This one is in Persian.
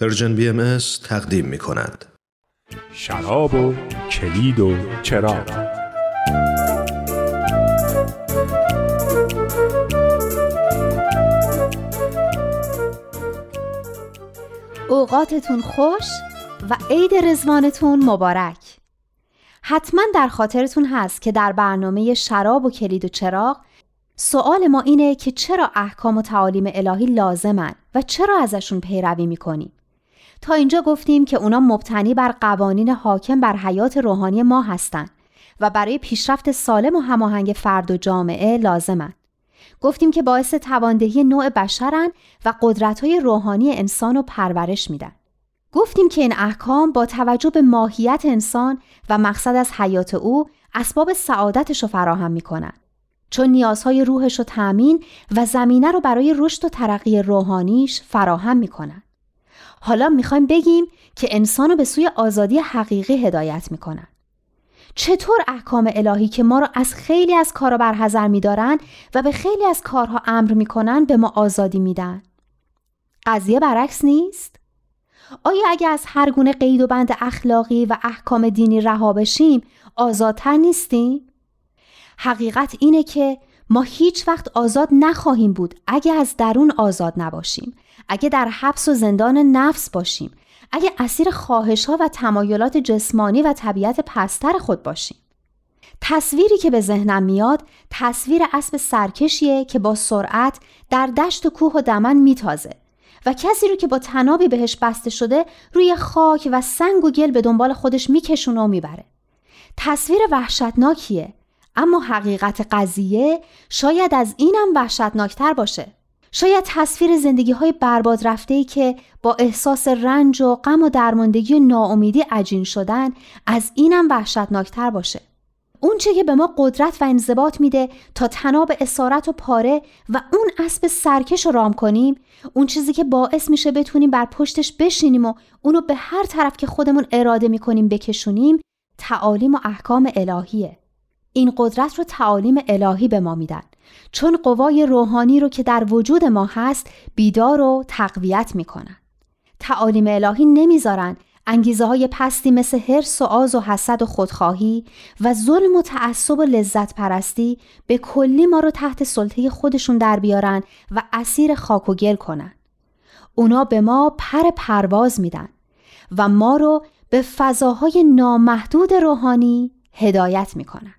Persian BMS تقدیم می کند. شراب و کلید و چراغ. اوقاتتون خوش و عید رضوانتون مبارک. حتما در خاطرتون هست که در برنامه شراب و کلید و چراغ سوال ما اینه که چرا احکام و تعالیم الهی لازمن و چرا ازشون پیروی می‌کنیم؟ تا اینجا گفتیم که اونا مبتنی بر قوانین حاکم بر حیات روحانی ما هستند و برای پیشرفت سالم و هماهنگ فرد و جامعه لازمن. گفتیم که باعث تواندهی نوع بشرن و قدرت‌های روحانی انسان رو پرورش میدن. گفتیم که این احکام با توجه به ماهیت انسان و مقصد از حیات او اسباب سعادتش رو فراهم می‌کنن. چون نیازهای روحش رو تأمین و زمینه رو برای رشد و ترقی روحانیش فراهم می‌کنن. حالا می‌خوایم بگیم که انسان رو به سوی آزادی حقیقی هدایت می‌کنن. چطور احکام الهی که ما رو از خیلی از کارا برحضر میدارن و به خیلی از کارها امر می‌کنن به ما آزادی میدن؟ قضیه برعکس نیست؟ آیا اگه از هر گونه قید و بند اخلاقی و احکام دینی رها بشیم آزادتر نیستیم؟ حقیقت اینه که ما هیچ وقت آزاد نخواهیم بود اگه از درون آزاد نباشیم اگه در حبس و زندان نفس باشیم اگه اسیر خواهش ها و تمایلات جسمانی و طبیعت پستر خود باشیم. تصویری که به ذهنم میاد تصویر اسب سرکشیه که با سرعت در دشت و کوه و دمن میتازه و کسی رو که با تنابی بهش بسته شده روی خاک و سنگ و گل به دنبال خودش میکشونه و می‌بره. تصویر وحشتناکیه اما حقیقت قضیه شاید از اینم وحشتناکتر باشه. شاید تصویر زندگی های برباد رفته ای که با احساس رنج و غم و درماندگی و ناامیدی عجین شدن از اینم وحشتناکتر باشه. اون چه که به ما قدرت و انضباط میده تا تناب اسارت و پاره و اون اسب سرکش رو رام کنیم اون چیزی که باعث میشه بتونیم بر پشتش بشینیم و اونو به هر طرف که خودمون اراده می‌کنیم بکشونیم تعالیم و احکام الهیه این قدرت رو تعالیم الهی به ما میدن چون قوای روحانی رو که در وجود ما هست بیدار و تقویت می‌کنن. تعالیم الهی نمی‌ذارن انگیزه های پستی مثل حرس و آز و حسد و خودخواهی و ظلم و تعصب و لذت پرستی به کلی ما رو تحت سلطه خودشون در بیارن و اسیر خاک و گل کنن. اونا به ما پر پرواز میدن و ما رو به فضاهای نامحدود روحانی هدایت می‌کنن.